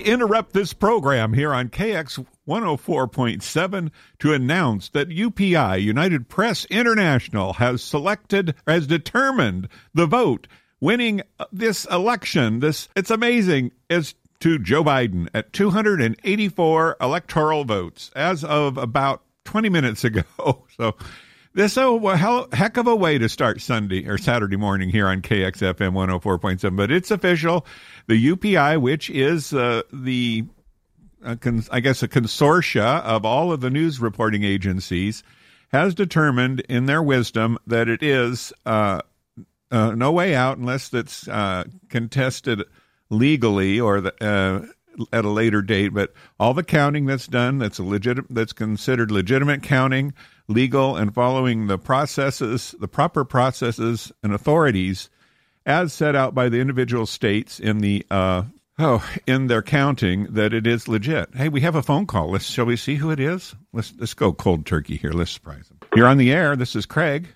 Interrupt this program here on KX 104.7 to announce that UPI, United Press International, has selected, has determined the vote winning this election. This, it's amazing, is to Joe Biden at 284 electoral votes as of about 20 minutes ago. So, this a heck of a way to start Sunday or Saturday morning here on KXFM 104.7, but it's official. The UPI, which is uh, the, uh, I guess, a consortia of all of the news reporting agencies, has determined in their wisdom that it is uh, uh no way out unless that's uh, contested legally or the, uh, at a later date. But all the counting that's done, that's legit, that's considered legitimate counting legal, and following the processes, the proper processes and authorities as set out by the individual states in the uh, oh in their counting that it is legit. Hey, we have a phone call. Let's shall we see who it is? Let's let's go cold turkey here. Let's surprise them. You're on the air. This is Craig.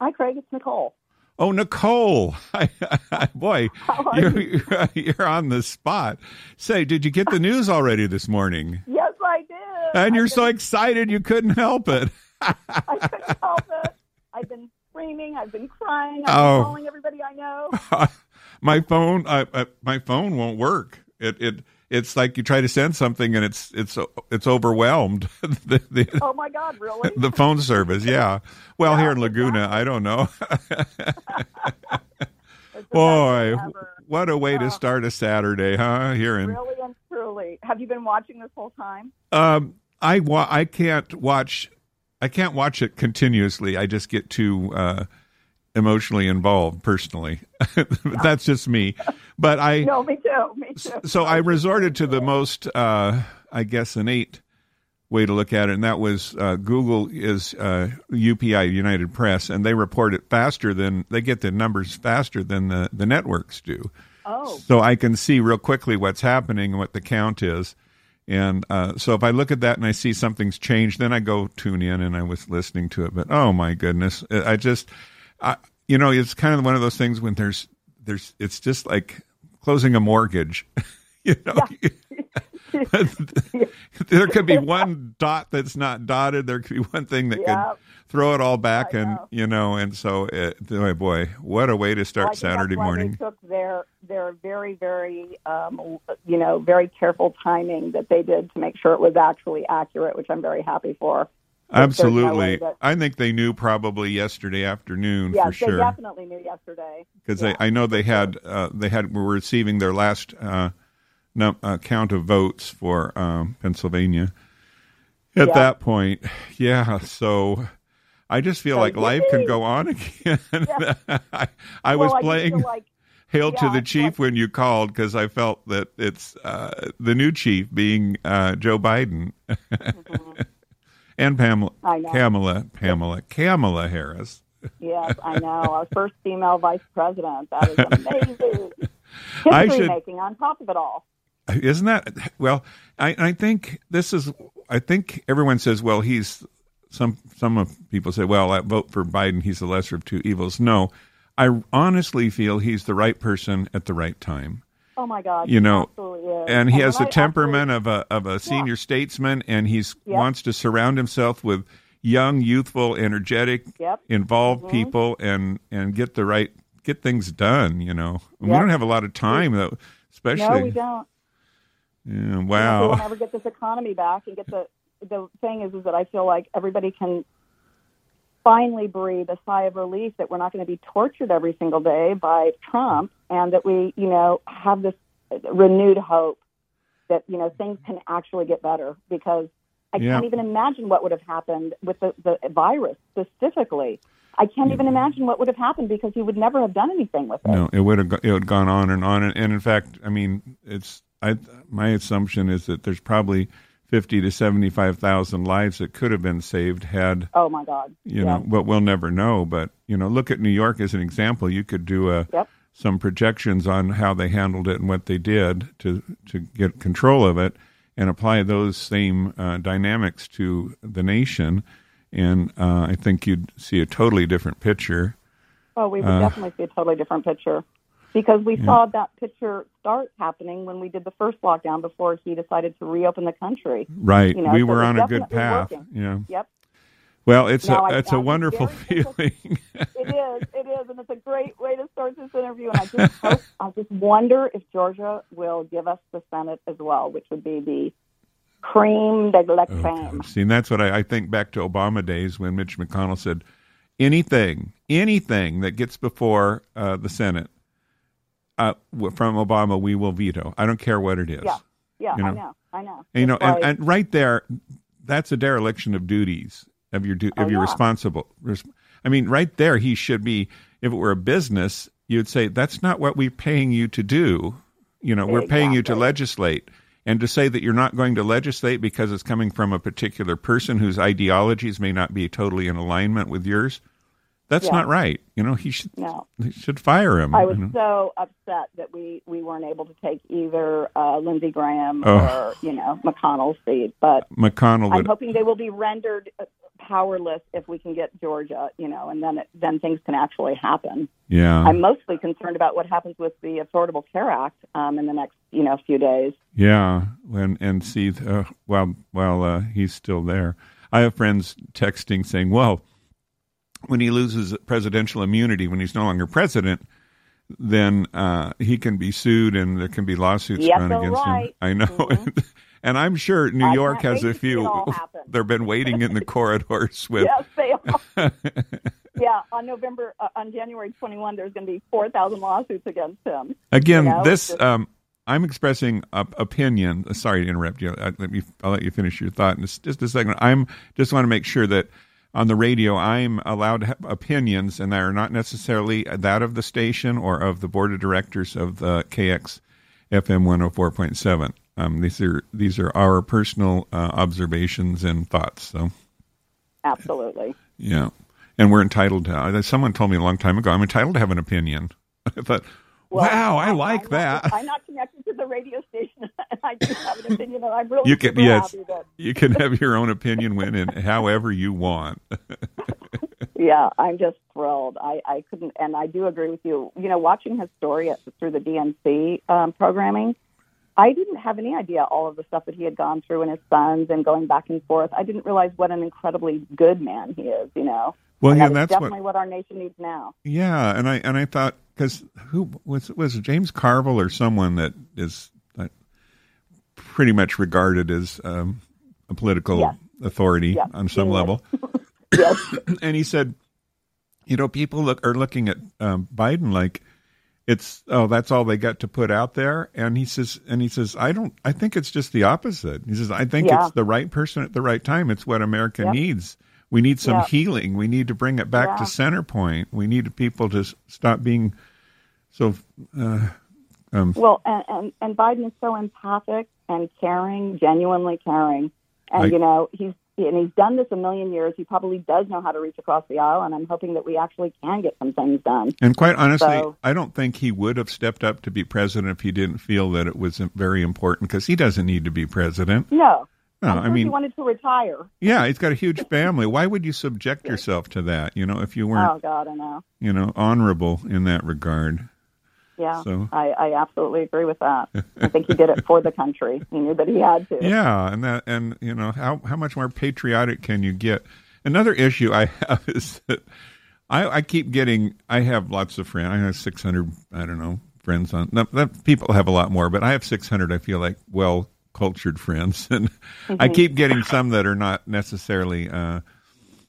Hi, Craig. It's Nicole. Oh, Nicole! Boy, you're, you're, you're on the spot. Say, did you get the news already this morning? Yes, I did. And you're so excited you couldn't help it. I couldn't help it. I've been screaming. I've been crying. I've oh. been calling everybody I know. my phone, uh, uh, my phone won't work. It it it's like you try to send something and it's it's it's overwhelmed. the, the, oh my God! Really? The phone service, yeah. Well, yeah, here in Laguna, exactly. I don't know. Boy, what a way to start a Saturday, huh? Here in really and truly. Have you been watching this whole time? Um, I wa- I can't watch I can't watch it continuously. I just get too uh, emotionally involved personally. That's just me. But I no, me too. Me too. So I resorted to the most, uh, I guess, innate way to look at it, and that was uh, Google is UPI uh, United Press, and they report it faster than they get the numbers faster than the the networks do. Oh. So I can see real quickly what's happening and what the count is. And uh, so if I look at that and I see something's changed, then I go tune in and I was listening to it. But oh my goodness, I just, I, you know, it's kind of one of those things when there's, there's, it's just like closing a mortgage. you know, yeah. there could be one dot that's not dotted. There could be one thing that could throw it all back, I and know. you know, and so, it, oh boy, what a way to start well, Saturday morning. They took their their very very um, you know very careful timing that they did to make sure it was actually accurate, which I'm very happy for. Absolutely, no that, I think they knew probably yesterday afternoon yes, for sure. they definitely knew yesterday because yeah. I know they had uh, they had were receiving their last. Uh, no, uh, count of votes for um, Pennsylvania. At yeah. that point, yeah. So I just feel so like life can go on again. Yeah. I, I well, was playing like, "Hail yeah, to the Chief" when you called because I felt that it's uh, the new chief being uh, Joe Biden mm-hmm. and Pamela, Kamala, Pamela, Kamala Harris. yes, I know our first female vice president. That is amazing. History should, making on top of it all isn't that well? I, I think this is. I think everyone says, well, he's some. Some of people say, well, I vote for Biden. He's the lesser of two evils. No, I honestly feel he's the right person at the right time. Oh my God! You know, and he and has the temperament of a of a senior yeah. statesman, and he yep. wants to surround himself with young, youthful, energetic, yep. involved mm-hmm. people, and and get the right get things done. You know, yep. we don't have a lot of time though, especially. No, we don't. Yeah, wow. we'll never get this economy back and get the the thing is is that I feel like everybody can finally breathe a sigh of relief that we're not going to be tortured every single day by Trump and that we, you know, have this renewed hope that, you know, things can actually get better because I yeah. can't even imagine what would have happened with the, the virus specifically. I can't even imagine what would have happened because he would never have done anything with it. No, it would have it would have gone on and on, and, and in fact, I mean, it's I my assumption is that there's probably fifty to seventy five thousand lives that could have been saved had. Oh my God! You know, but we'll never know. But you know, look at New York as an example. You could do a yep. some projections on how they handled it and what they did to to get control of it, and apply those same uh, dynamics to the nation. And uh, I think you'd see a totally different picture. Well, we would uh, definitely see a totally different picture. Because we Yeah. saw that picture start happening when we did the first lockdown before he decided to reopen the country. Right. You know, we so were on a good path. working. Yeah. Yep, Well, it's Now, a I- it's a wonderful feeling. it is, it is, and it's a great way to start this interview. And I just hope, I just wonder if Georgia will give us the Senate as well, which would be the cream de la creme. See, and that's what I, I think back to Obama days when Mitch McConnell said, anything, anything that gets before uh, the Senate uh, from Obama, we will veto. I don't care what it is. Yeah, yeah, You I know. know, I know. And, you know, and, and right there, that's a dereliction of duties of your du- of Oh, your yeah. responsible. I mean, right there, he should be. If it were a business, you'd say that's not what we're paying you to do. You know, we're paying you to legislate, and to say that you're not going to legislate because it's coming from a particular person whose ideologies may not be totally in alignment with yours. That's Yeah. not right. You know, he should no. he should fire him. I was so upset that we, we weren't able to take either uh, Lindsey Graham Oh. or you know McConnell's seat, but McConnell I'm hoping they will be rendered uh, powerless if we can get Georgia, you know, and then it, then things can actually happen. Yeah. I'm mostly concerned about what happens with the Affordable Care Act um, in the next you know few days. Yeah, and and see uh, while while uh, he's still there, I have friends texting saying, "Well, when he loses presidential immunity, when he's no longer president, then uh, he can be sued and there can be lawsuits Yep, run against him." I know, Mhm. and I'm sure New I York has a to see it few. They've been waiting in the corridors with. yes, they are. yeah, on November uh, on January 21, there's going to be 4,000 lawsuits against him. Again, You know, this um, I'm expressing op- opinion. Sorry to interrupt you. I, let me. I'll let you finish your thought in just, just a second. I'm just want to make sure that on the radio I'm allowed to have opinions, and they are not necessarily that of the station or of the board of directors of the KX FM 104.7. Um, these are these are our personal uh, observations and thoughts. So Absolutely. yeah, and we're entitled to. Uh, someone told me a long time ago I'm entitled to have an opinion. I thought, Well, wow, I I'm- like I'm that. Not, I'm not connected to the radio station, I do have an opinion, and I'm really You can yes, you can have your own opinion when and however you want. Yeah, I'm just thrilled. I, I couldn't, and I do agree with you. You know, watching his story at, through the DNC um, programming, I didn't have any idea all of the stuff that he had gone through and his sons and going back and forth. I didn't realize what an incredibly good man he is. You know, Well, and yeah, that that's definitely what. what our nation needs now. Yeah, and I and I thought because who was was James Carville or someone that is uh, pretty much regarded as um, a political Yes. authority Yeah, on some is. level, Yes, and he said, you know, people look are looking at um, Biden like it's oh that's all they got to put out there, and he says and he says I don't I think it's just the opposite. He says I think Yeah. it's the right person at the right time. It's what America needs. We need some healing. We need to bring it back Yeah. to center point. We need people to stop being so. Uh, um, well, and, and and Biden is so empathic and caring, genuinely caring, and I- you know he's and he's done this a million years. He probably does know how to reach across the aisle, and I'm hoping that we actually can get some things done. and quite honestly, So- I don't think he would have stepped up to be president if he didn't feel that it was very important because he doesn't need to be president. No, No, I sure he mean, wanted to retire. yeah, he's got a huge family. Why would you subject yourself to that? You know, if you weren't, Oh God, I know. you know, honorable in that regard. Yeah, So- I, I absolutely agree with that. I think he did it for the country. He knew that he had to. Yeah, and that and you know how how much more patriotic can you get? Another issue I have is that I, I keep getting. I have lots of friends. I have six hundred. I don't know friends on. No, that, people have a lot more, but I have six hundred. I feel like well cultured friends, and I keep getting some that are not necessarily. Uh,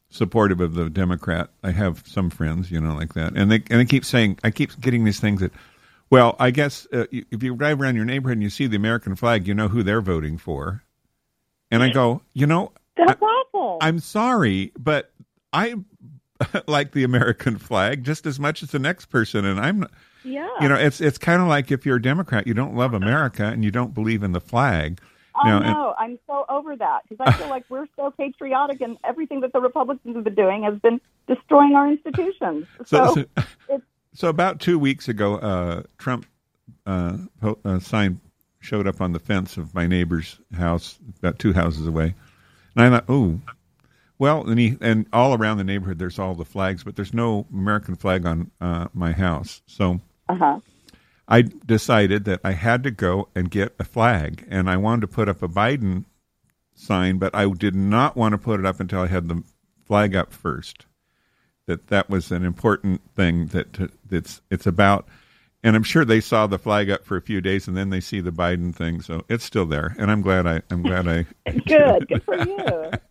supportive of the Democrat. I have some friends, you know, like that, and they and they keep saying I keep getting these things that, well, I guess uh, if you drive around your neighborhood and you see the American flag, you know who they're voting for, and I go, you know, That's awful. I'm sorry, but I like the American flag just as much as the next person, and I'm, yeah. you know, it's it's kind of like if you're a Democrat, you don't love America and you don't believe in the flag. I Now, and- I'm so over that because I feel like we're so patriotic, and everything that the Republicans have been doing has been destroying our institutions. So, So, so, so about two weeks ago, uh, Trump uh, po- uh, sign showed up on the fence of my neighbor's house, about two houses away, and I thought, oh, well, and he and all around the neighborhood, there's all the flags, but there's no American flag on uh, my house. So uh huh. I decided that I had to go and get a flag, and I wanted to put up a Biden sign, but I did not want to put it up until I had the flag up first. That that was an important thing that it's it's about, and I'm sure they saw the flag up for a few days, and then they see the Biden thing, so it's still there, and I'm glad I I'm glad I good good for you.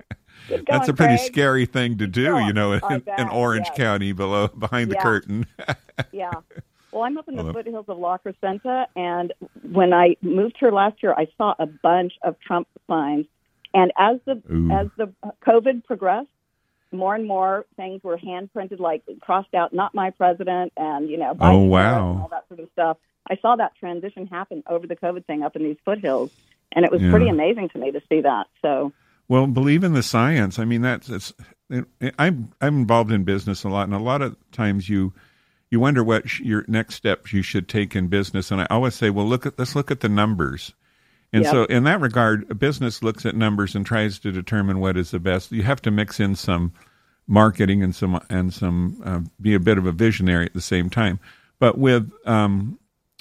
Going, That's a pretty Craig. scary thing to do, you know, in, in Orange yes. County below behind the curtain. yeah. Well, I'm up in the Hello. foothills of La Crescenta, and when I moved here last year, I saw a bunch of Trump signs. And as the Ooh. as the COVID progressed, more and more things were hand printed, like crossed out "Not my president" and you know, oh, Biden Oh, wow. all that sort of stuff. I saw that transition happen over the COVID thing up in these foothills, and it was Yeah. pretty amazing to me to see that. So, Well, believe in the science. I mean, that's it's. It, I'm I'm involved in business a lot, and a lot of times you you wonder what sh- your next steps you should take in business. And I always say, well, look at let's look at the numbers. And Yep. so, in that regard, a business looks at numbers and tries to determine what is the best. You have to mix in some marketing and some and some uh, be a bit of a visionary at the same time. But with um,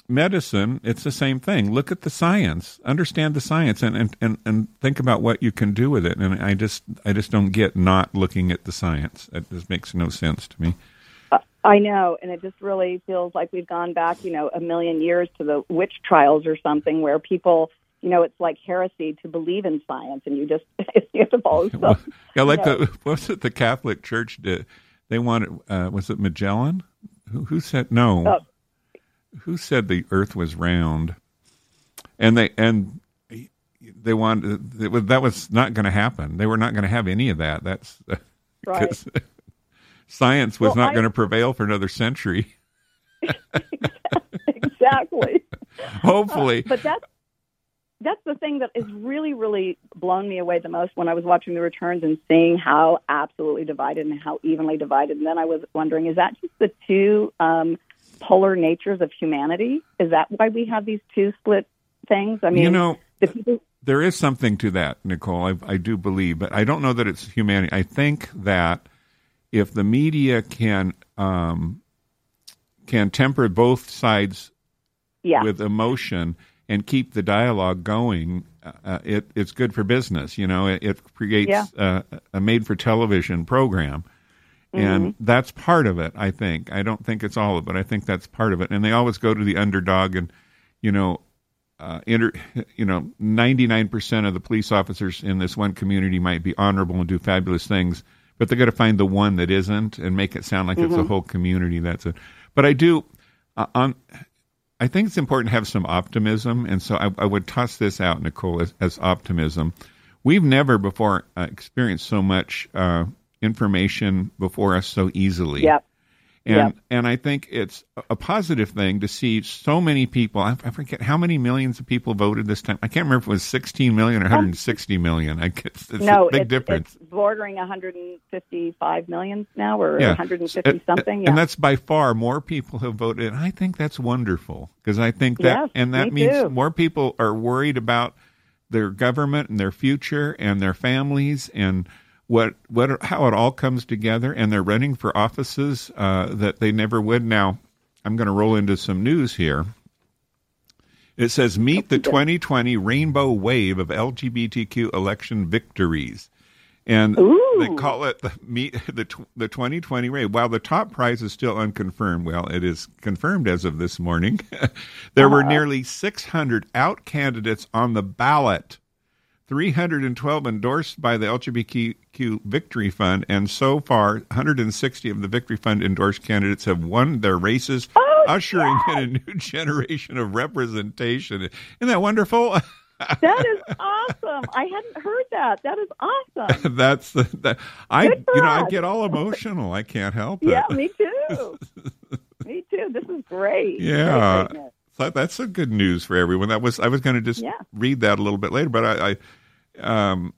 medicine, it's the same thing. Look at the science, understand the science, and, and, and, and think about what you can do with it. And I just I just don't get not looking at the science. It just makes no sense to me. I know, and it just really feels like we've gone back, you know, a million years to the witch trials or something, where people, you know, it's like heresy to believe in science, and you just you have to follow Well, yeah, like No. the what was it the Catholic Church did? They wanted uh, was it Magellan? Who, who said no? Oh. Who said the Earth was round? And they and they wanted it was, that was not going to happen. They were not going to have any of that. That's Right. Science was Well, not I- going to prevail for another century. exactly. Hopefully, But that's that's the thing that has really, really blown me away the most when I was watching the returns and seeing how absolutely divided and how evenly divided. And then I was wondering, is that just the two um, polar natures of humanity? Is that why we have these two split things? I mean, you know, the people. there is something to that, Nicole. I, I do believe, but I don't know that it's humanity. I think that if the media can um, can temper both sides Yeah. with emotion and keep the dialogue going, uh, it it's good for business. You know, it, it creates Yeah. uh, a made for television program. And Mm-hmm. that's part of it, I think. I don't think it's all of it. But I think that's part of it. And they always go to the underdog and, you know, uh, inter, you know, 99% of the police officers in this one community might be honorable and do fabulous things, but they're going to find the one that isn't and make it sound like it's a whole community. That's it. But I do, uh, on, I think it's important to have some optimism. And so I, I would toss this out, Nicole, as, as optimism. We've never before uh, experienced so much uh, information before us so easily. Yep. And Yep. and I think it's a positive thing to see so many people. I, I forget how many millions of people voted this time. I can't remember if it was 16 million or 160 million. I guess it's no, a big it's, difference. it's bordering 155 million now, or yeah, 150 And- uh, uh, something. Yeah. And that's by far more people have voted. And I think that's wonderful because I think that Yes, and that me means too. more people are worried about their government and their future and their families and what what how it all comes together and they're running for offices uh, that they never would. Now, I'm going to roll into some news here. It says meet the 2020 rainbow wave of LGBTQ election victories. And Ooh. they call it the meet the the 2020 rave. While the top prize is still unconfirmed, well, it is confirmed as of this morning. there were nearly 600 out candidates on the ballot. 312 endorsed by the LGBTQ Victory Fund, and so far, 160 of the Victory Fund endorsed candidates have won their races, Oh, ushering in a new generation of representation. Isn't that wonderful? that is awesome. I hadn't heard that. That is awesome. That's the, that I you know I get all emotional. I can't help it. yeah, me too. me too. This is great. Yeah. Great, that's a good news for everyone. That was I was going to just Yeah. read that a little bit later, but I, I um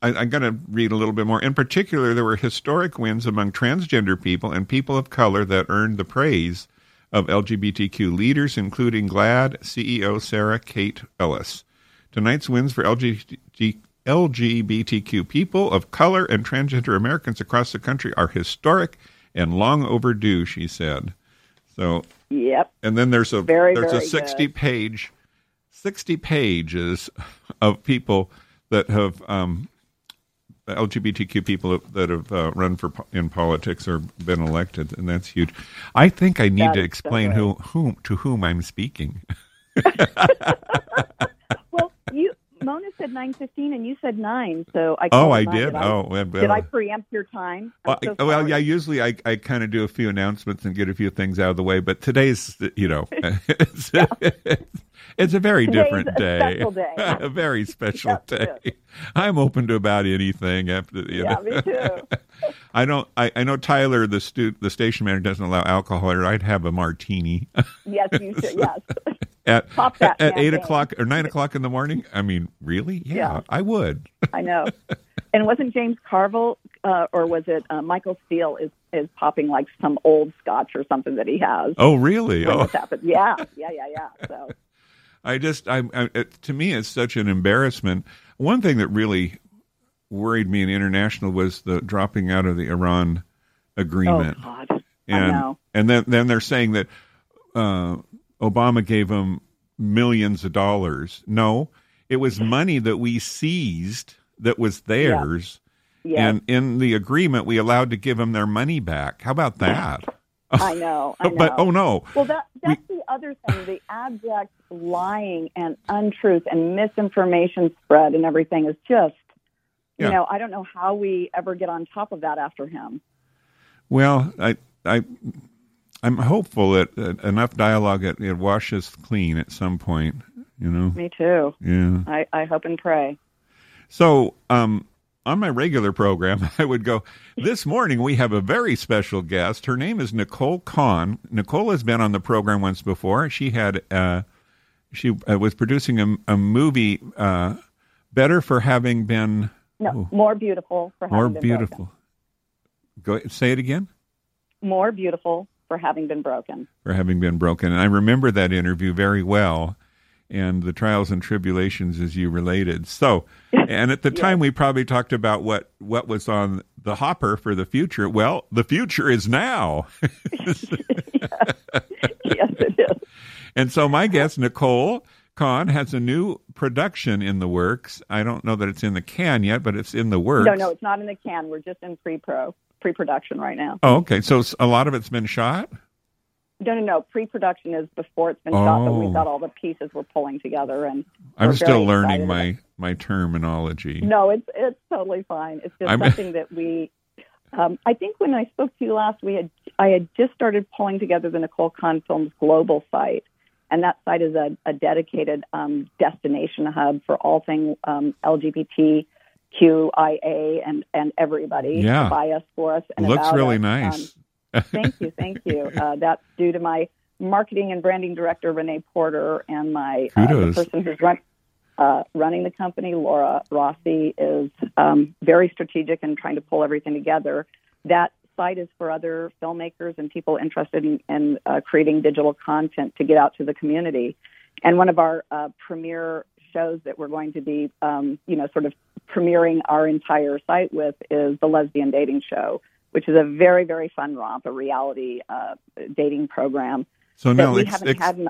I, I'm going to read a little bit more. In particular, there were historic wins among transgender people and people of color that earned the praise of LGBTQ leaders, including GLAAD CEO Sarah Kate Ellis. Tonight's wins for LGBT, LGBTQ people of color and transgender Americans across the country are historic and long overdue, she said. So Yep. and then there's a Very, there's a 60 good. page 60 pages of people that have um, LGBTQ people that have uh, run for in politics or been elected, and that's huge. I think I need That to explain who whom to whom I'm speaking. Well, you Mona said nine fifteen, and you said nine. So I. Oh, I did. I, Oh, well, Did I preempt your time? I'm Well, so well, yeah. Usually, I, I kind of do a few announcements and get a few things out of the way. But today's, you know, it's, it's a very Today's different a day. special day. a very special Yes, day. I'm open to about anything. After you Yeah, know. me too. I don't. I, I know Tyler, the stu- the station manager, doesn't allow alcohol. Or I'd have a martini Yes, you should. Yes. At Pop that at eight o'clock or nine o'clock in the morning. I mean, really? Yeah, Yeah. I would. I know. And wasn't James Carville, uh, or was it uh, Michael Steele is is popping like some old scotch or something that he has? Oh, really? Oh. Yeah, yeah, yeah, yeah. So I just, I, I it, to me, it's such an embarrassment. One thing that really worried me in international was the dropping out of the Iran agreement, oh God, I and know. and then then they're saying that uh, Obama gave them millions of dollars. No, it was money that we seized that was theirs, Yes, and in the agreement we allowed to give them their money back. How about that? I know. I know. But oh no, Well, that that's the other thing. The abject lying and untruth and misinformation spread and everything is just, you Yeah. know, I don't know how we ever get on top of that after him. Well, I, I, I'm hopeful that uh, enough dialogue it, it washes clean at some point. You know, Me too. yeah. I, I hope and pray. So, um, on my regular program, I would go. This morning we have a very special guest. Her name is Nicole Conn. Nicole has been on the program once before. She had, uh, she uh, was producing a, a movie, uh, better for having been No, Ooh. more beautiful for having more been broken. beautiful. Go say it again. More beautiful for having been broken. for having been broken. And I remember that interview very well and the trials and tribulations as you related. So, and at the time we probably talked about what what was on the hopper for the future. Well, the future is now. yes, it is. and so my guest Nicole Conn has a new production in the works. I don't know that it's in the can yet, but it's in the works. No, no, it's not in the can. We're just in pre-pro, pre-production right now. Oh, okay. So a lot of it's been shot. No, no, no. Pre-production is before it's been shot, but Oh. we've got all the pieces we're pulling together, and I'm still learning my my terminology. no, it's it's totally fine. It's just I'm- something that we. Um, I think when I spoke to you last, we had I had just started pulling together the Nicole Conn Films global site, and that site is a, a dedicated um, destination hub for all things um, LGBTQIA and and everybody Yeah. by us, for us, and Looks really us. nice. Um, thank you, thank you. Uh, that's due to my marketing and branding director Renee Porter and my uh, the person who's run, uh, running the company, Laura Rossi, is um, very strategic and trying to pull everything together. That site is for other filmmakers and people interested in, in uh, creating digital content to get out to the community. And one of our uh, premier shows that we're going to be, um, you know, sort of premiering our entire site with is the Lesbian Dating Show, which is a very, very fun romp, a reality uh, dating program So now we ex- haven't ex- had. In,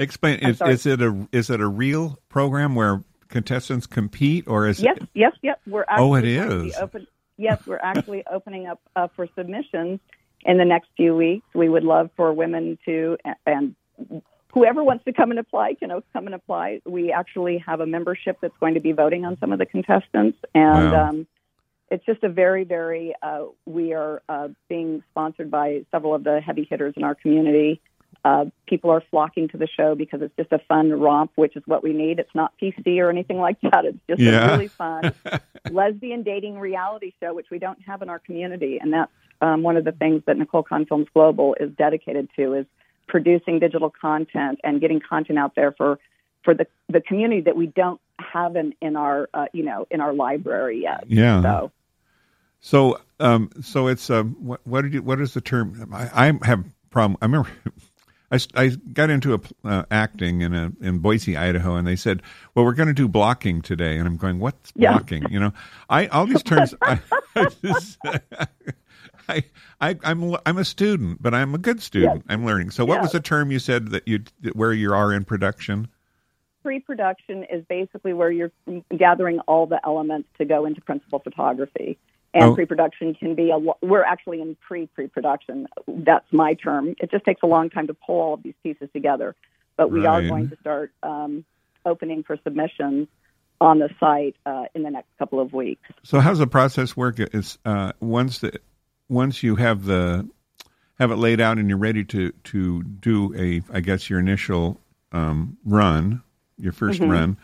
Explain. Is, is it a is it a real program where contestants compete, or is yes, it? yes, yes. We're actually Oh, it going to be is. Open, yes, we're actually opening up uh, for submissions in the next few weeks. We would love for women to and whoever wants to come and apply can come and apply. We actually have a membership that's going to be voting on some of the contestants, and Wow. um, it's just a very, very. Uh, we are uh, being sponsored by several of the heavy hitters in our community. Uh, people are flocking to the show because it's just a fun romp, which is what we need. It's not PC or anything like that. It's just Yeah. a really fun lesbian dating reality show, which we don't have in our community, and that's um, one of the things that Nicole Conn Films Global is dedicated to is producing digital content and getting content out there for for the the community that we don't have in in our uh, you know in our library yet. Yeah. So So, um, so it's um, what, what did you? What is the term? I, I have problem. I remember. I, I got into a, uh, acting in a in Boise, Idaho, and they said, "Well, we're going to do blocking today." And I'm going, "What's Yeah. blocking?" You know, I all these terms. I, I just, I, I, I'm I'm a student, but I'm a good student. Yes. I'm learning. So, what Yes. was the term you said that you where you are in production? Pre-production is basically where you're gathering all the elements to go into principal photography. And Oh. pre-production can be a. lo- We're actually in pre-pre-production. That's my term. It just takes a long time to pull all of these pieces together, but we are going to start um, opening for submissions on the site uh, in the next couple of weeks. So, how's the process work? Is uh, once the once you have the have it laid out and you're ready to to do a, I guess your initial um, run, your 1st Mhm. run.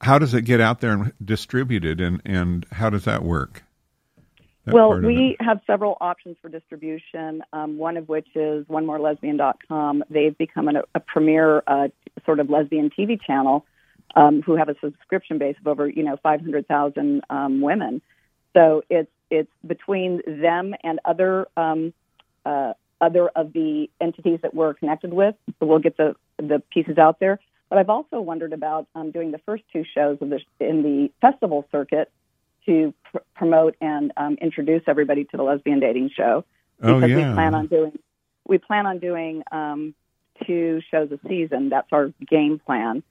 How does it get out there and distributed, and and how does that work? That well, we have several options for distribution. Um, one of which is onemorelesbian.com. They've become an, a premier uh, sort of lesbian TV channel um, who have a subscription base of over you know 500,000 um, women. So it's it's between them and other um, uh, other of the entities that we're connected with. So we'll get the the pieces out there. But I've also wondered about um, doing the first two shows of the in the festival circuit to pr- promote and um, introduce everybody to the lesbian dating show oh because yeah, we plan on doing we plan on doing um, two shows a season. That's our game plan.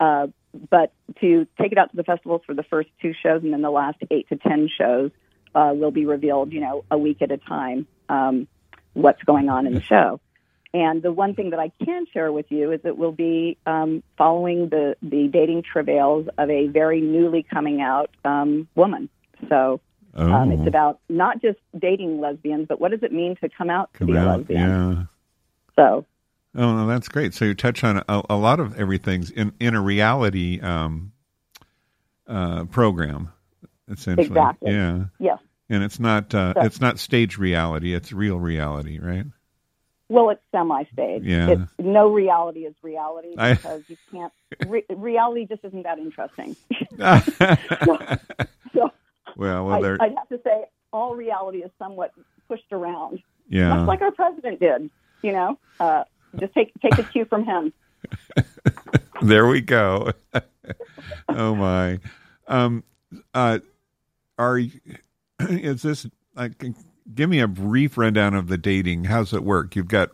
Uh, but to take it out to the festivals for the first two shows and then the last eight to ten shows uh, will be revealed, you know, a week at a time. Um, what's going on in the show? And the one thing that I can share with you is it will be um, following the the dating travails of a very newly coming out um, woman. So oh, um, it's about not just dating lesbians, but what does it mean to come out to come be a lesbian? yeah. So Oh, no, that's great. So you touch on a, a lot of everything's in in a reality um, uh, program, essentially. Exactly. Yeah, yes, and it's not uh, So- it's not stage reality; it's real reality, right? well, it's semi-stage. Yeah. It's, no reality is reality I- because you can't. Re- reality just isn't that interesting. So well, well, I, I'd have to say all reality is somewhat pushed around, yeah. much like our president did. You know, uh, just take take a cue from him. there we go. oh my. Um, uh, are you- is this like? Give me a brief rundown of the dating. How's it work? You've got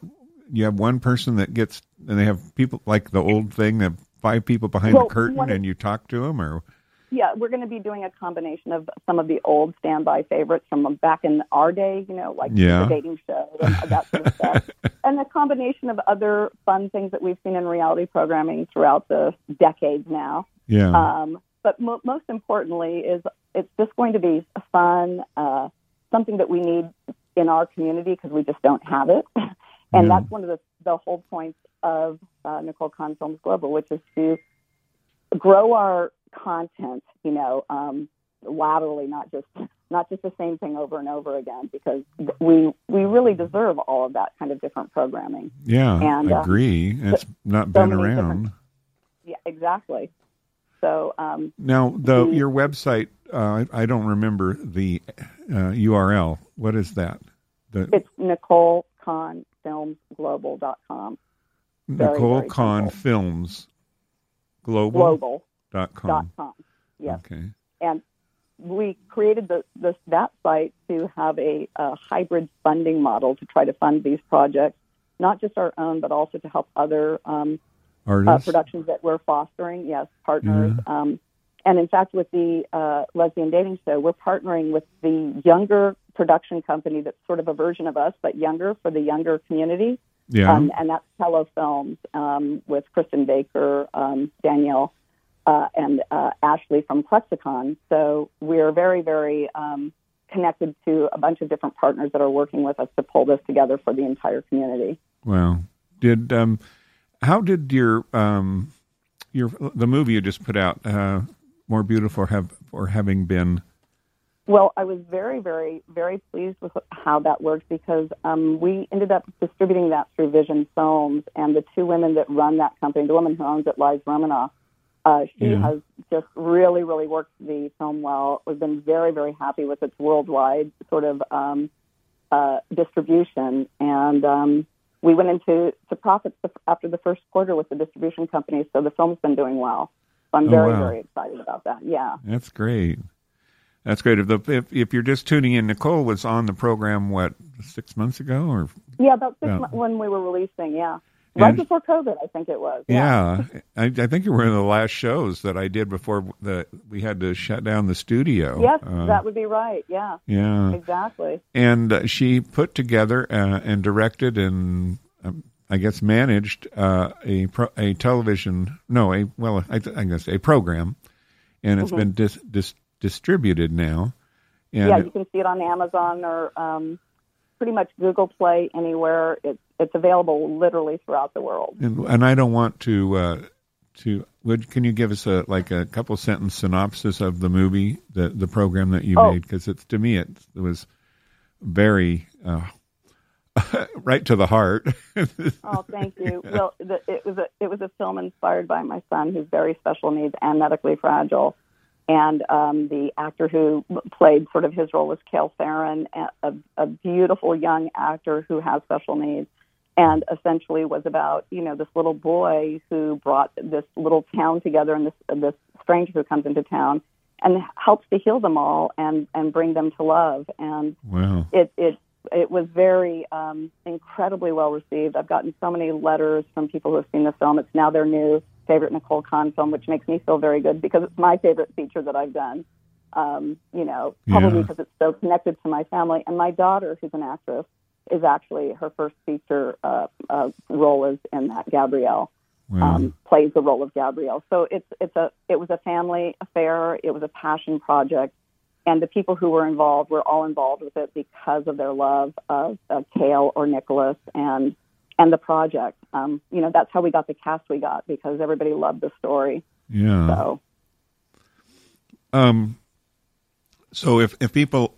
you have one person that gets, and they have people like the old thing that five people behind Well, the curtain, and you talk to them, or Yeah, we're going to be doing a combination of some of the old standby favorites from back in our day, you know, like Yeah. the dating show and that sort of stuff, and a combination of other fun things that we've seen in reality programming throughout the decades now. yeah, Um, but mo- most importantly, is it's just going to be fun, uh, something that we need in our community because we just don't have it, and Yeah. that's one of the the whole points of uh, Nicole Conn Films Global, which is to grow our content, you know, um, laterally, not just not just the same thing over and over again, because we we really deserve all of that kind of different programming. yeah. and, I uh, agree. It's not so been many around. Yeah, exactly. So um, Now, the the- your website, uh, I, I don't remember the uh, URL. What is that? The it's Nicole Conn Films Global.com. very, Nicole very Conn simple. Films Global Global dot dot com. com. Yes. Okay. and we created the, the that site to have a, a hybrid funding model to try to fund these projects, not just our own, but also to help other um, uh, productions that we're fostering. Yes, partners. Um, and in fact, with the uh, lesbian dating show, we're partnering with the younger production company that's sort of a version of us, but younger for the younger community. yeah. Um, and that's Tello Films um, with Christin Baker, um, Danielle, uh, and uh, Ashley from Plexicon. So we're very, very um, connected to a bunch of different partners that are working with us to pull this together for the entire community. Wow. Did um, how did your um, your the movie you just put out, uh, more beautiful have or having been? Well, I was very, very, very pleased with how that worked because um, we ended up distributing that through Vision Films, and the two women that run that company, the woman who owns it, Liz Romanoff, uh, she Yeah. has just really, really worked the film well. We've been very, very happy with its worldwide sort of um, uh, distribution, and um, we went into to profits after the first quarter with the distribution company, so the film's been doing well. So I'm Oh, very, wow. very excited about that. Yeah. That's great. That's great. If, the, if if you're just tuning in, Nicole was on the program what six months ago, or Yeah, about six months when we were releasing. Yeah, right And- before COVID, I think it was. yeah, I, I think you were one of the last shows that I did before the we had to shut down the studio. Yes, Uh, that would be right. Yeah, yeah, exactly. and uh, she put together uh, and directed and um, I guess managed uh, a pro- a television no a well I, th- I guess a program, and it's been dis- dis- distributed now. And Mm-hmm. yeah, you can see it on Amazon or um, pretty much Google Play anywhere. It's it's available literally throughout the world. and, and I don't want to uh, to would can you give us a like a couple sentence synopsis of the movie the the program that you Oh. made because it's to me it, it was very uh, right to the heart. Oh, thank you. well, the, it was a it was a film inspired by my son, who's very special needs and medically fragile. And um, the actor who played sort of his role was Cale Farron, a, a beautiful young actor who has special needs, and essentially was about you know this little boy who brought this little town together, and this this stranger who comes into town and helps to heal them all and and bring them to love. And wow. it it it was very um, incredibly well received. I've gotten so many letters from people who have seen the film. It's now their new favorite Nicole Conn film, which makes me feel very good because it's my favorite feature that I've done. Um, you know, probably Yeah. because it's so connected to my family. And my daughter, who's an actress, is actually her first feature uh, uh, role is in that. Gabrielle Wow. um, plays the role of Gabrielle. So it's it's a it was a family affair. It was a passion project, and the people who were involved were all involved with it because of their love of, of Kale or Nicholas and and the project. Um, you know, that's how we got the cast we got because everybody loved the story. yeah. So Um, so if if people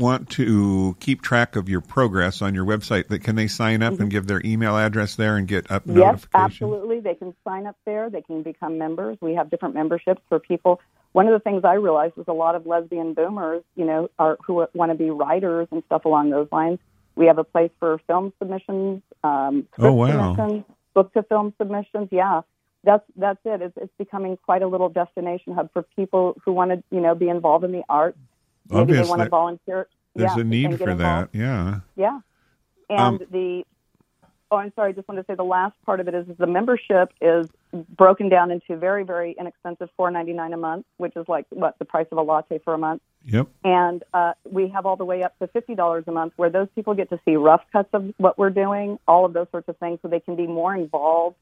want to keep track of your progress on your website, that can they sign up and give their email address there and get up Mm-hmm. yes, absolutely, they can sign up there. They can become members. We have different memberships for people. One of the things I realized was a lot of lesbian boomers, you know, are who want to be writers and stuff along those lines. We have a place for film submissions, um, Oh, wow. submissions, book to film submissions. Yeah, that's that's it. It's, it's becoming quite a little destination hub for people who want to, you know, be involved in the arts. Maybe they want Obviously, to volunteer. There's yeah, a need for that. Yeah. Yeah. And Um, the oh, I'm sorry. I just wanted to say the last part of it is, is the membership is broken down into very, very inexpensive four ninety nine a month, which is like what the price of a latte for a month. Yep. And uh, we have all the way up to fifty dollars a month, where those people get to see rough cuts of what we're doing, all of those sorts of things, so they can be more involved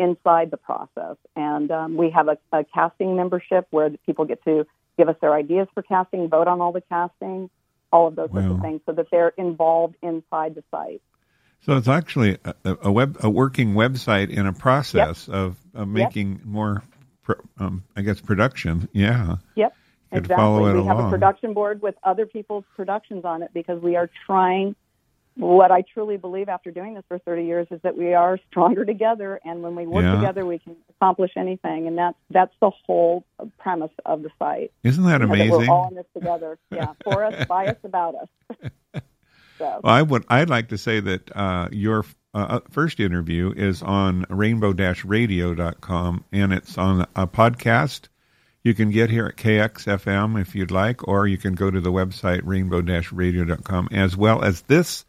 inside the process. And um, we have a, a casting membership where people get to give us their ideas for casting, vote on all the casting, all of those sorts of things, so that they're involved inside the site. So it's actually a, a web a working website in a process of, of making more, pro, um, I guess, production. Yeah. Yep. Exactly. follow it we have along. a production board with other people's productions on it because we are trying. What I truly believe after doing this for 30 years is that we are stronger together, and when we work Yeah. together, we can accomplish anything. And that's that's the whole premise of the site. Isn't that you know, that amazing? we're all in this together. Yeah, for us, by us, about us. So Well, I would. I'd like to say that uh, your uh, first interview is on rainbow-radio.com, and it's on a podcast. You can get here at KXFM if you'd like, or you can go to the website rainbow-radio.com, as well as this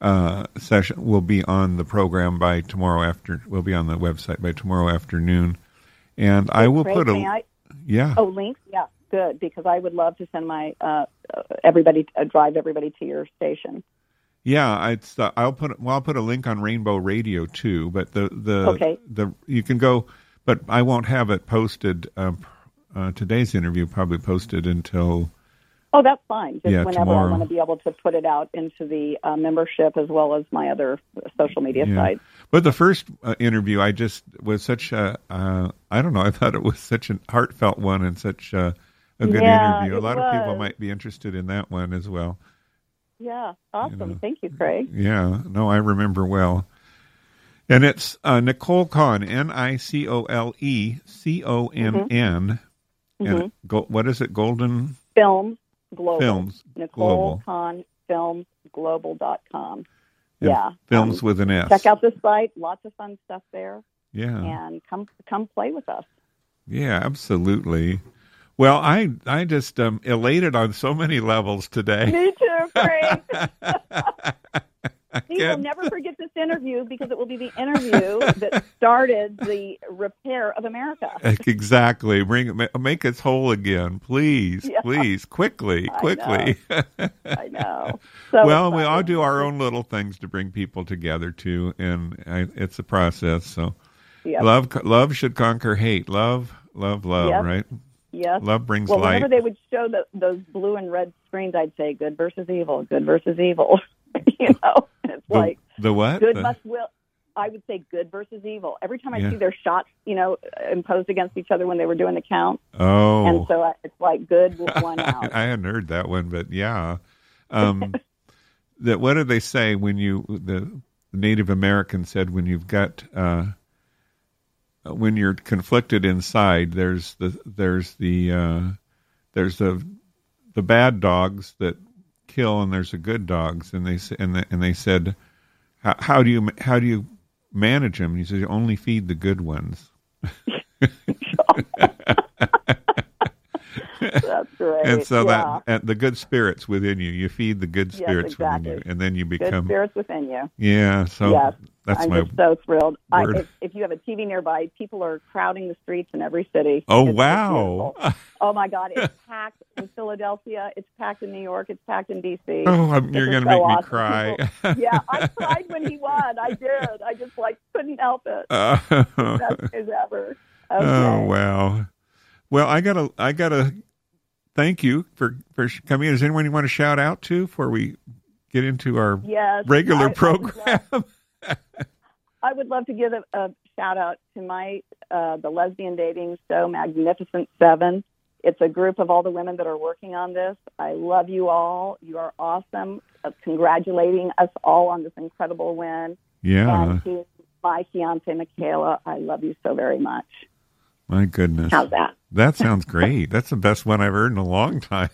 uh, session will be on the program by tomorrow after. Will be on the website by tomorrow afternoon, and I will Great. put a I- yeah. oh links, yeah, good because I would love to send my uh, uh, everybody uh, drive everybody to your station. Yeah, it's uh, I'll put well I'll put a link on Rainbow Radio too, but the the Okay. the you can go, but I won't have it posted. Uh, uh, today's interview probably posted until Oh, that's fine. Just Yeah, whenever tomorrow. I want to be able to put it out into the uh, membership as well as my other social media Yeah. sites. But the first uh, interview, I just was such a, uh, I don't know, I thought it was such a heartfelt one and such a, a good Yeah, interview. A lot of people might be interested in that one as well. Yeah, awesome. know. Thank you, Craig. Yeah, no, I remember well. And it's uh, Nicole Conn, N I C O L E C O N N. And Mhm. go, what is it? Golden Films Global. Films Nicole Global. Conn Films Global.com. And Yeah. Films um, with an S. check out the site. Lots of fun stuff there. Yeah. And come come play with us. Yeah, absolutely. Well, I I just um, elated on so many levels today. Me too, Frank. We will never forget this interview because it will be the interview that started the repair of America. Exactly. Bring make us whole again, please, Yeah. please, quickly, I quickly. I know. So well, we all do our own little things to bring people together too, and I, it's a process. So Yep. love, love should conquer hate. Love, love, love. Yep. Right? Yes. Love brings Well, light. whenever they would show the, those blue and red screens, I'd say good versus evil, good versus evil. you know, it's the, like the what? good The- must will. I would say good versus evil. Every time I Yeah. see their shots, you know, imposed against each other when they were doing the count, oh, and so I, it's like good one out. I hadn't heard that one, but yeah. Um, that what did they say when you the Native American said when you've got uh, when you're conflicted inside, there's the there's the uh, there's the the bad dogs that kill, and there's the good dogs, and they and they, and they said, how do you how do you manage them? And he said, you only feed the good ones. That's great. and so yeah. that the good spirits within you, you feed the good Yes, spirits within you, and then you good become spirits within you. yeah. So Yes, that's I'm my just so thrilled. I, if, if you have a TV nearby, people are crowding the streets in every city. oh It's wow. Oh my God, it's packed in Philadelphia. It's packed in New York. It's packed in DC. Oh, I'm, you're gonna is make so me cry. People- yeah, I cried when he won. I did. I just like couldn't help it. oh, Best ever. Okay. oh wow. Well, I gotta I gotta thank you for for coming in. Is anyone you want to shout out to before we get into our Yes. regular I- I would program? love- I would love to give a, a shout out to my uh, the lesbian dating show, Magnificent Seven. It's a group of all the women that are working on this. I love you all. You are awesome. Uh, congratulating us all on this incredible win. yeah. And to my fiance Michaela, I love you so very much. My goodness. How's that? That sounds great. That's the best one I've heard in a long time.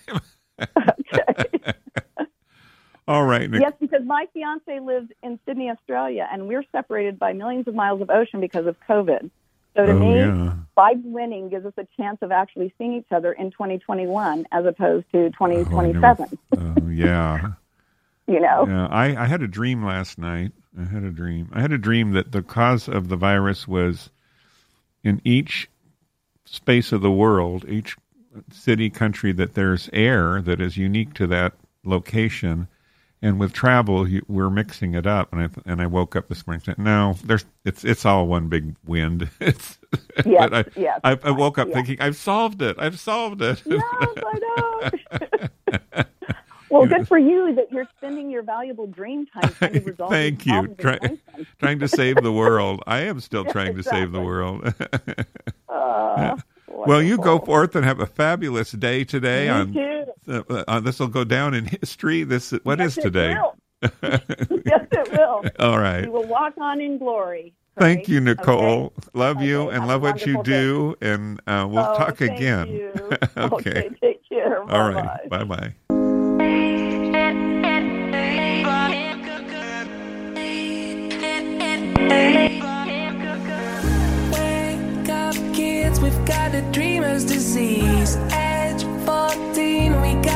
Okay. All right, yes, because my fiance lives in Sydney, Australia, and we're separated by millions of miles of ocean because of COVID. So to oh me, yeah. by winning gives us a chance of actually seeing each other in 2021 as opposed to 2027. Oh yeah. you know, Yeah, I, I had a dream last night. I had a dream. I had a dream that the cause of the virus was in each space of the world, each city, country, that there's air that is unique to that location. And with travel, you, we're mixing it up. And I and I woke up this morning saying, "No, there's it's it's all one big wind." It's, Yes, I, yes, I, I woke up yeah. thinking, "I've solved it. I've solved it." yes, I know. well, good for you that you're spending your valuable dream time trying to resolve Thank you. Try- trying to save the world. I am still trying to save the world. Uh, well, you go forth and have a fabulous day today. Me on uh, uh, this will go down in history. This what is Yes, today? It yes, it will. All right. We will walk on in glory. Thank you, Nicole. Okay. Love you Okay, and have love what you do. And uh, we'll Oh, talk thank again. you. Okay. okay. Take care. All Bye-bye. right. Bye bye. Wake up, kids, we've got the dreamer's disease. Age 14, we got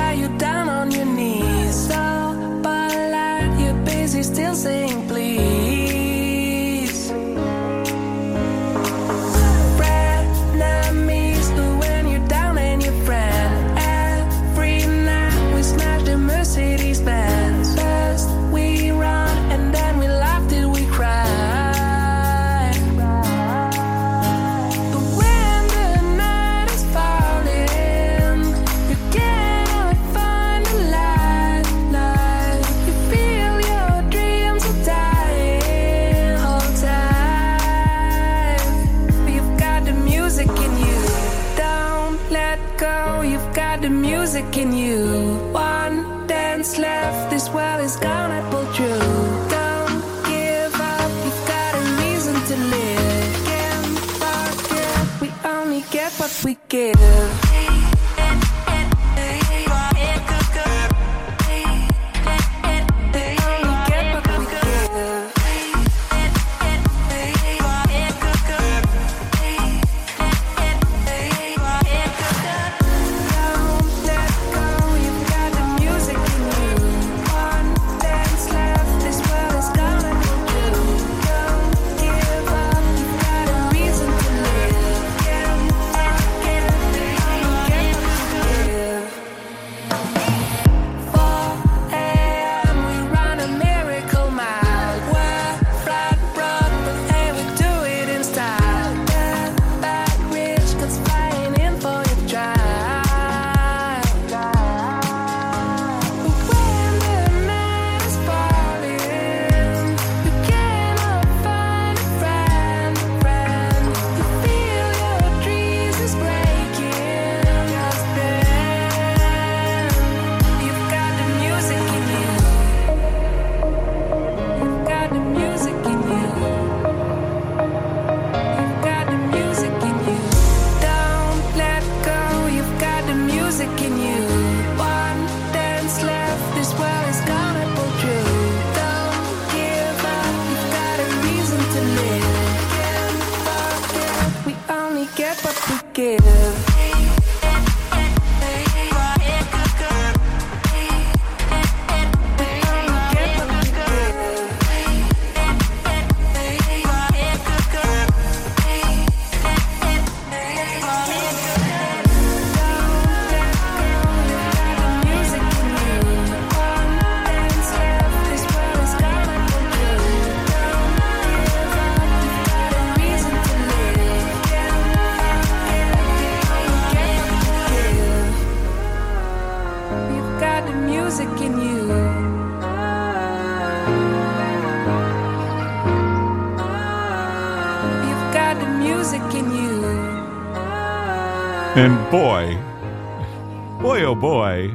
boy,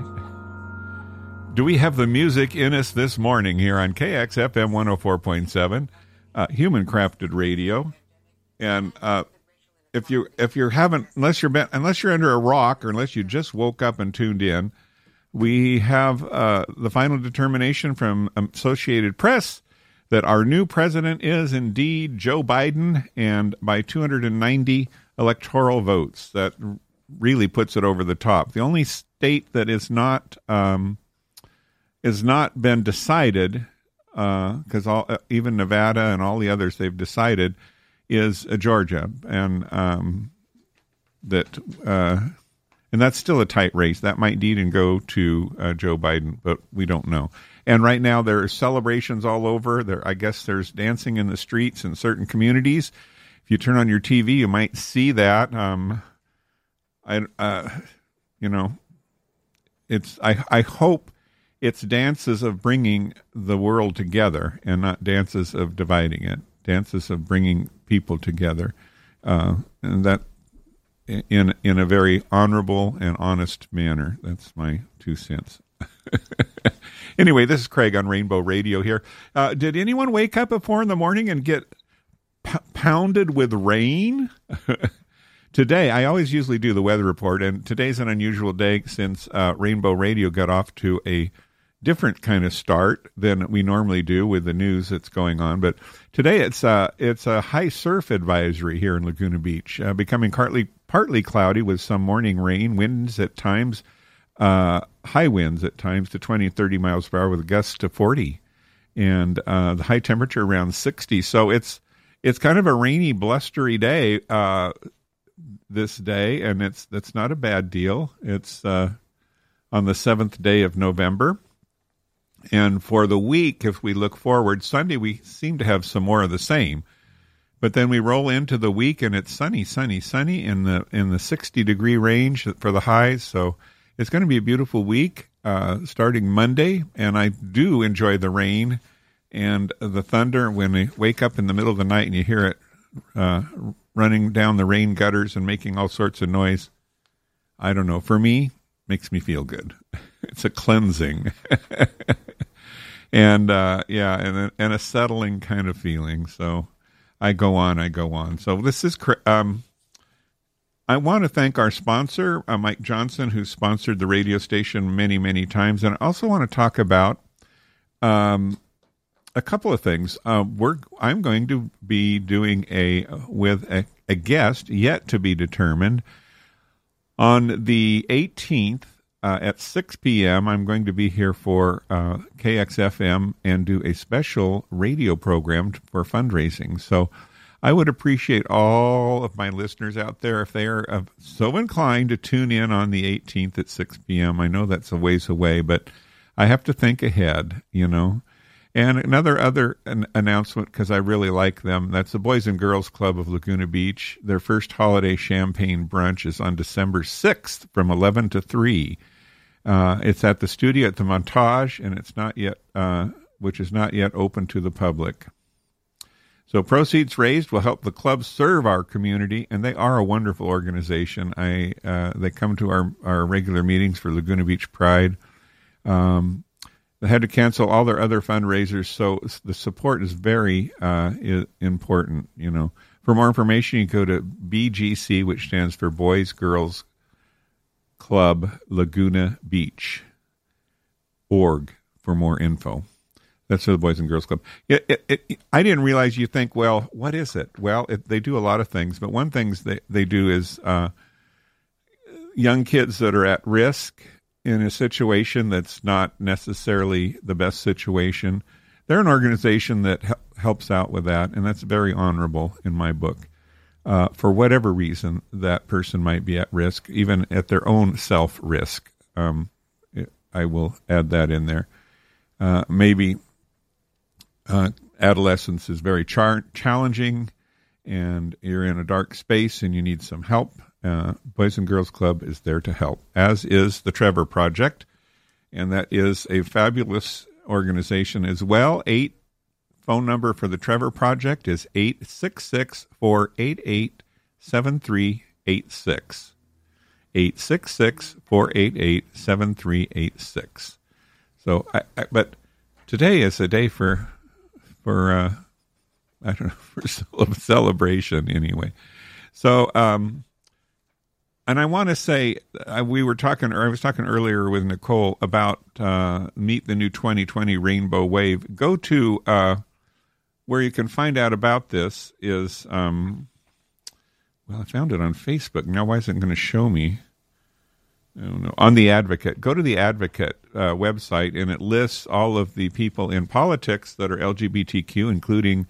do we have the music in us this morning here on KXFM 104.7, uh, human crafted radio. And uh, if you if you haven't unless you're been, unless you're under a rock or unless you just woke up and tuned in, we have uh, the final determination from Associated Press that our new president is indeed Joe Biden, and by 290 electoral votes, that really puts it over the top. The only state that is not um, is not been decided because all even Nevada and all the others they've decided is uh, Georgia, and um, that uh, and that's still a tight race. That might even go to uh, Joe Biden, but we don't know. And right now there are celebrations all over. There, I guess there's dancing in the streets in certain communities. If you turn on your TV, you might see that. Um, I, uh, you know, it's. I, I hope it's dances of bringing the world together and not dances of dividing it. Dances of bringing people together, uh, and that in in a very honorable and honest manner. That's my two cents. anyway, this is Craig on Rainbow Radio here. Uh, did anyone wake up at four in the morning and get p- pounded with rain? Today, I always usually do the weather report, and today's an unusual day since uh, Rainbow Radio got off to a different kind of start than we normally do with the news that's going on. But today, it's uh, it's a high surf advisory here in Laguna Beach, uh, becoming partly partly cloudy with some morning rain, winds at times, uh, high winds at times to 20 and 30 miles per hour with gusts to 40, and uh, the high temperature around 60. So it's it's kind of a rainy, blustery day uh, this day, and it's that's not a bad deal. It's uh, on the seventh day of November. And for the week, if we look forward, Sunday we seem to have some more of the same. But then we roll into the week and it's sunny, sunny, sunny in the in the 60 degree range for the highs. So it's going to be a beautiful week uh, starting Monday. And I do enjoy the rain and the thunder when we wake up in the middle of the night and you hear it uh, running down the rain gutters and making all sorts of noise. I don't know. For me, makes me feel good. It's a cleansing. and uh, yeah, and a, and a settling kind of feeling. So I go on, I go on. So this is. Um, I want to thank our sponsor, uh, Mike Johnson, who sponsored the radio station many, many times, and I also want to talk about um, a couple of things. Uh, we're I'm going to be doing a with a, a guest yet to be determined on the 18th uh, at 6 p.m., I'm going to be here for uh, KXFM and do a special radio program for fundraising. So I would appreciate all of my listeners out there if they are so inclined to tune in on the 18th at 6 p.m. I know that's a ways away, but I have to think ahead, you know. And another other an announcement because I really like them. That's the Boys and Girls Club of Laguna Beach. Their first holiday champagne brunch is on December 6th from 11 to 3. Uh, it's at the studio at the Montage, and it's not yet, uh, which is not yet open to the public. So proceeds raised will help the club serve our community, and they are a wonderful organization. I uh, they come to our our regular meetings for Laguna Beach Pride. Um, they had to cancel all their other fundraisers, so the support is very uh, important. You know, for more information, you go to BGC, which stands for Boys Girls Club Laguna Beach org for more info. That's for the Boys and Girls Club. It, it, it, I didn't realize you think, well, what is it? Well, they do a lot of things, but one thing they, they do is uh, young kids that are at risk in a situation that's not necessarily the best situation. They're an organization that hel- helps out with that, and that's very honorable in my book. Uh, for whatever reason, that person might be at risk, even at their own self risk. Um, I will add that in there. Uh, maybe uh, adolescence is very char- challenging and you're in a dark space and you need some help, uh, Boys and Girls Club is there to help, as is the Trevor Project. And that is a fabulous organization as well. Eight phone number for the Trevor Project is 866 488 7386. 866 488 7386. So, I, I, but today is a day for for uh, I don't know for celebration anyway. So, um, and I want to say uh, we were talking, or I was talking earlier with Nicole about uh, meet the new 2020 Rainbow Wave. Go to uh, where you can find out about this is um, well, I found it on Facebook. Now, why isn't it going to show me? I don't know. On the Advocate, go to the Advocate uh, website, and it lists all of the people in politics that are LGBTQ, including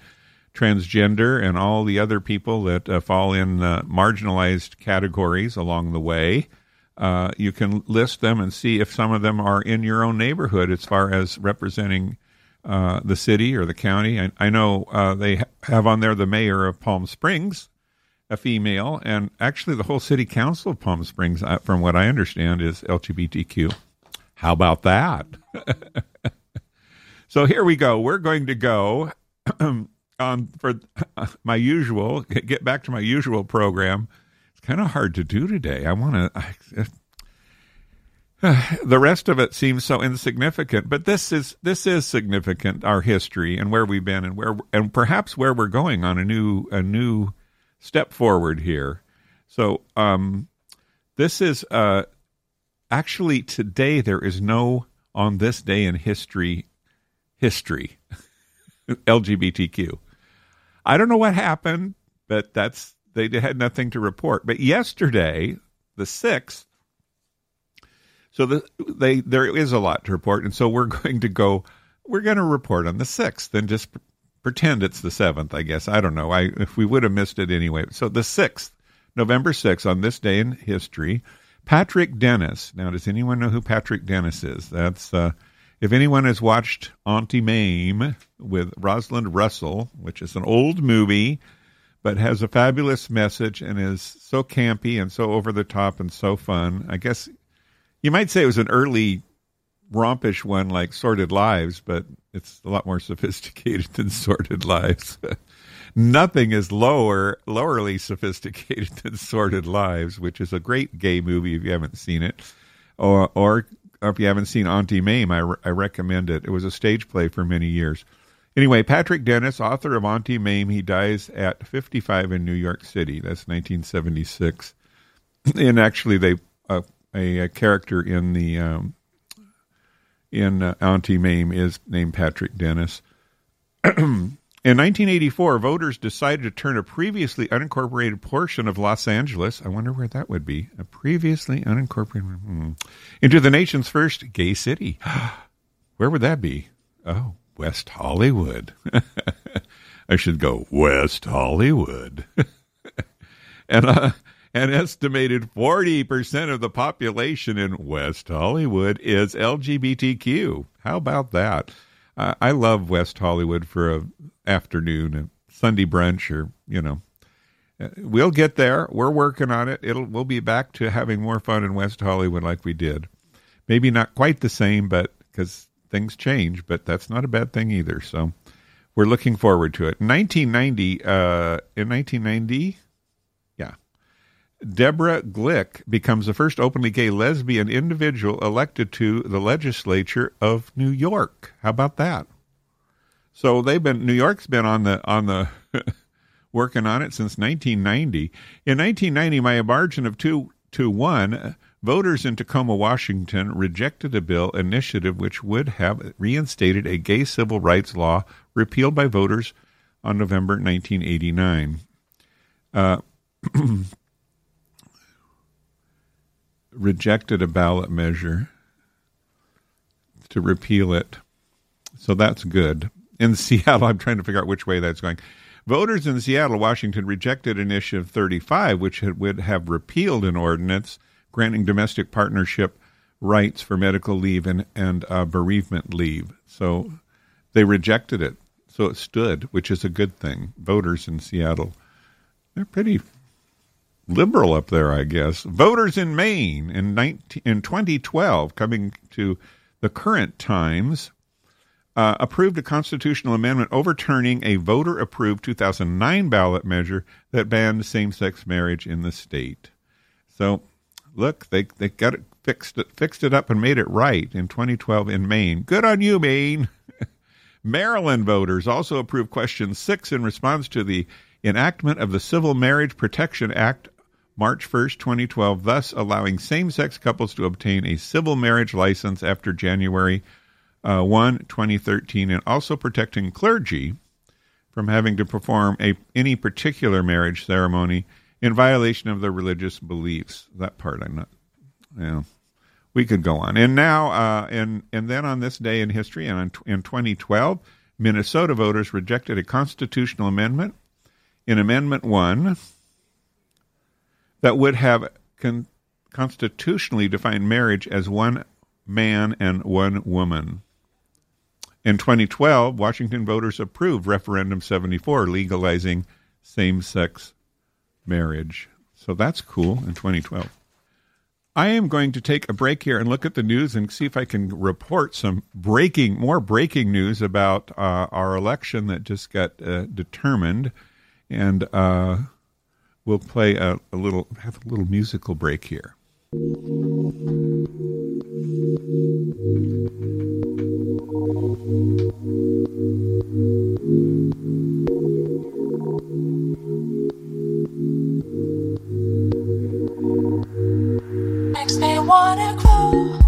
transgender and all the other people that uh, fall in uh, marginalized categories along the way. Uh, you can list them and see if some of them are in your own neighborhood as far as representing uh, the city or the county. I, I know uh, they ha- have on there the mayor of Palm Springs, a female, and actually the whole city council of Palm Springs, uh, from what I understand, is LGBTQ. How about that? so here we go. We're going to go on for my usual. Get back to my usual program. It's kind of hard to do today. I want to. the rest of it seems so insignificant, but this is this is significant. Our history and where we've been and where and perhaps where we're going on a new a new step forward here. So um, this is uh, actually today. There is no on this day in history history LGBTQ. I don't know what happened, but that's they had nothing to report. But yesterday, the sixth. So the, they there is a lot to report, and so we're going to go. We're going to report on the sixth, and just pretend it's the seventh. I guess I don't know. I if we would have missed it anyway. So the sixth, November sixth, on this day in history, Patrick Dennis. Now, does anyone know who Patrick Dennis is? That's uh, if anyone has watched Auntie Mame with Rosalind Russell, which is an old movie, but has a fabulous message and is so campy and so over the top and so fun. I guess you might say it was an early rompish one like Sordid Lives, but it's a lot more sophisticated than Sordid Lives. Nothing is lower, lowerly sophisticated than Sordid Lives, which is a great gay movie if you haven't seen it, or or, if you haven't seen Auntie Mame, I, re- I recommend it. It was a stage play for many years. Anyway, Patrick Dennis, author of Auntie Mame, he dies at 55 in New York City. That's 1976. and actually, they uh, a, a, character in the um, in uh, Auntie Mame is named Patrick Dennis. In 1984, voters decided to turn a previously unincorporated portion of Los Angeles, I wonder where that would be, a previously unincorporated, hmm, into the nation's first gay city. where would that be? Oh, West Hollywood. I should go West Hollywood. and uh, an estimated 40% of the population in West Hollywood is LGBTQ. How about that? I love West Hollywood for a afternoon, a Sunday brunch, or you know, uh, we'll get there. We're working on it. It'll we'll be back to having more fun in West Hollywood like we did. Maybe not quite the same, but because things change, but that's not a bad thing either. So we're looking forward to it. In 1990, uh, in 1990, yeah, Deborah Glick becomes the first openly gay lesbian individual elected to the legislature of New York. How about that? So they've been New York's been on the on the working on it since 1990. In 1990, by a margin of two to one, Voters in Tacoma, Washington rejected a bill initiative which would have reinstated a gay civil rights law repealed by voters on November 1989. Uh, rejected a ballot measure to repeal it. So that's good. In Seattle, I'm trying to figure out which way that's going. Voters in Seattle, Washington rejected Initiative 35, which would have repealed an ordinance granting domestic partnership rights for medical leave and, and uh, bereavement leave. So they rejected it. So it stood, which is a good thing. Voters in Seattle, they're pretty liberal up there, I guess. Voters in Maine in 19, in 2012, coming to the current times, uh, approved a constitutional amendment overturning a voter-approved 2009 ballot measure that banned same-sex marriage in the state. So, look, they they got it fixed it fixed it up and made it right in 2012 in Maine. Good on you, Maine. Maryland voters also approved question 6 in response to the enactment of the Civil Marriage Protection Act March 1st, 2012, thus allowing same sex couples to obtain a civil marriage license after January uh, 1, 2013, and also protecting clergy from having to perform a, any particular marriage ceremony in violation of their religious beliefs. That part I'm not, yeah. We could go on. And now, uh, and, and then on this day in history, and in 2012, Minnesota voters rejected a constitutional amendment in Amendment 1 that would have con- constitutionally defined marriage as one man and one woman. In 2012, Washington voters approved Referendum 74 legalizing same sex marriage. So that's cool in 2012. I am going to take a break here and look at the news and see if I can report some breaking, more breaking news about uh, our election that just got uh, determined. And uh, we'll play a, a little, have a little musical break here. Makes me wanna grow.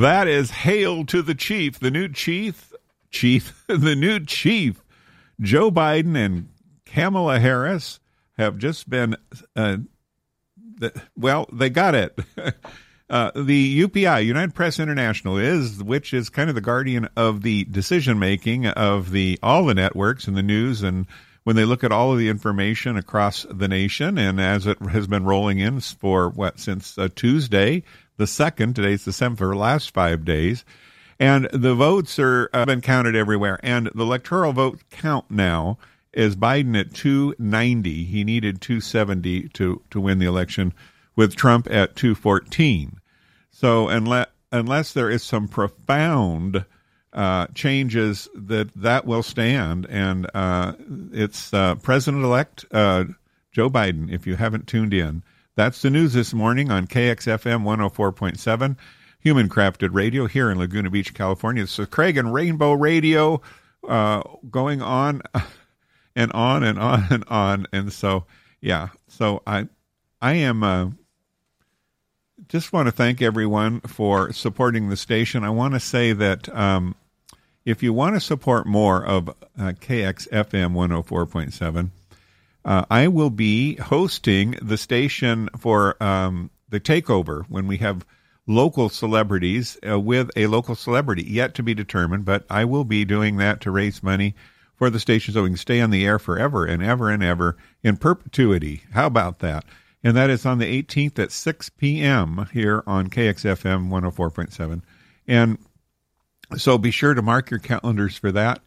That is hail to the chief, the new chief, chief, the new chief. Joe Biden and Kamala Harris have just been, uh, the, well, they got it. Uh, the UPI, United Press International, is which is kind of the guardian of the decision making of the all the networks and the news, and when they look at all of the information across the nation, and as it has been rolling in for what since uh, Tuesday, the second, today's the seventh, for the last five days, and the votes are uh, been counted everywhere, and the electoral vote count now is Biden at 290. He needed 270 to to win the election with Trump at 214. So unless unless there is some profound uh, changes, that that will stand, and uh, it's uh, President-elect uh, Joe Biden. If you haven't tuned in, that's the news this morning on KXFM 104.7, Human Crafted Radio here in Laguna Beach, California. Is Craig and Rainbow Radio uh, going on and on and on and on, and so yeah, so I I am uh, just want to thank everyone for supporting the station. I want to say that um, if you want to support more of uh, KXFM 104.7, uh, I will be hosting the station for um, the takeover when we have local celebrities uh, with a local celebrity yet to be determined, but I will be doing that to raise money for the station so we can stay on the air forever and ever and ever in perpetuity. How about that? and that is on the 18th at 6 p.m. here on KXFM 104.7. And so be sure to mark your calendars for that.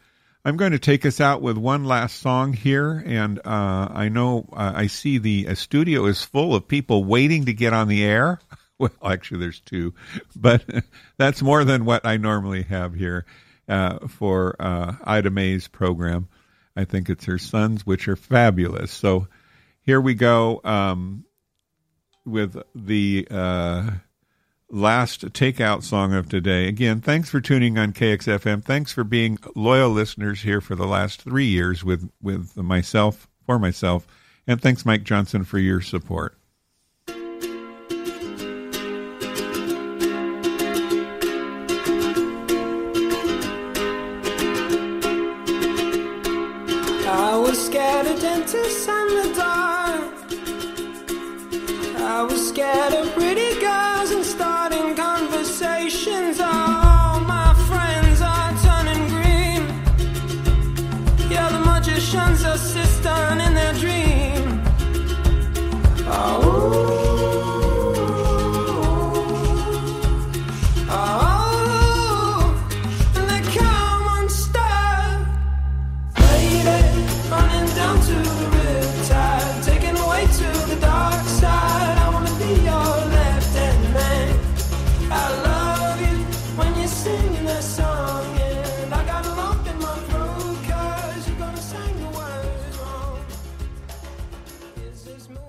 I'm going to take us out with one last song here, and uh, I know uh, I see the uh, studio is full of people waiting to get on the air. Well, actually, there's two, but that's more than what I normally have here uh, for uh, Ida May's program. I think it's her sons, which are fabulous. So here we go um, with the last takeout song of today. Again, thanks for tuning on KXFM. Thanks for being loyal listeners here for the last three years with with myself for myself, and thanks, Mike Johnson, for your support. I was scared of dentists and the dark. I was scared of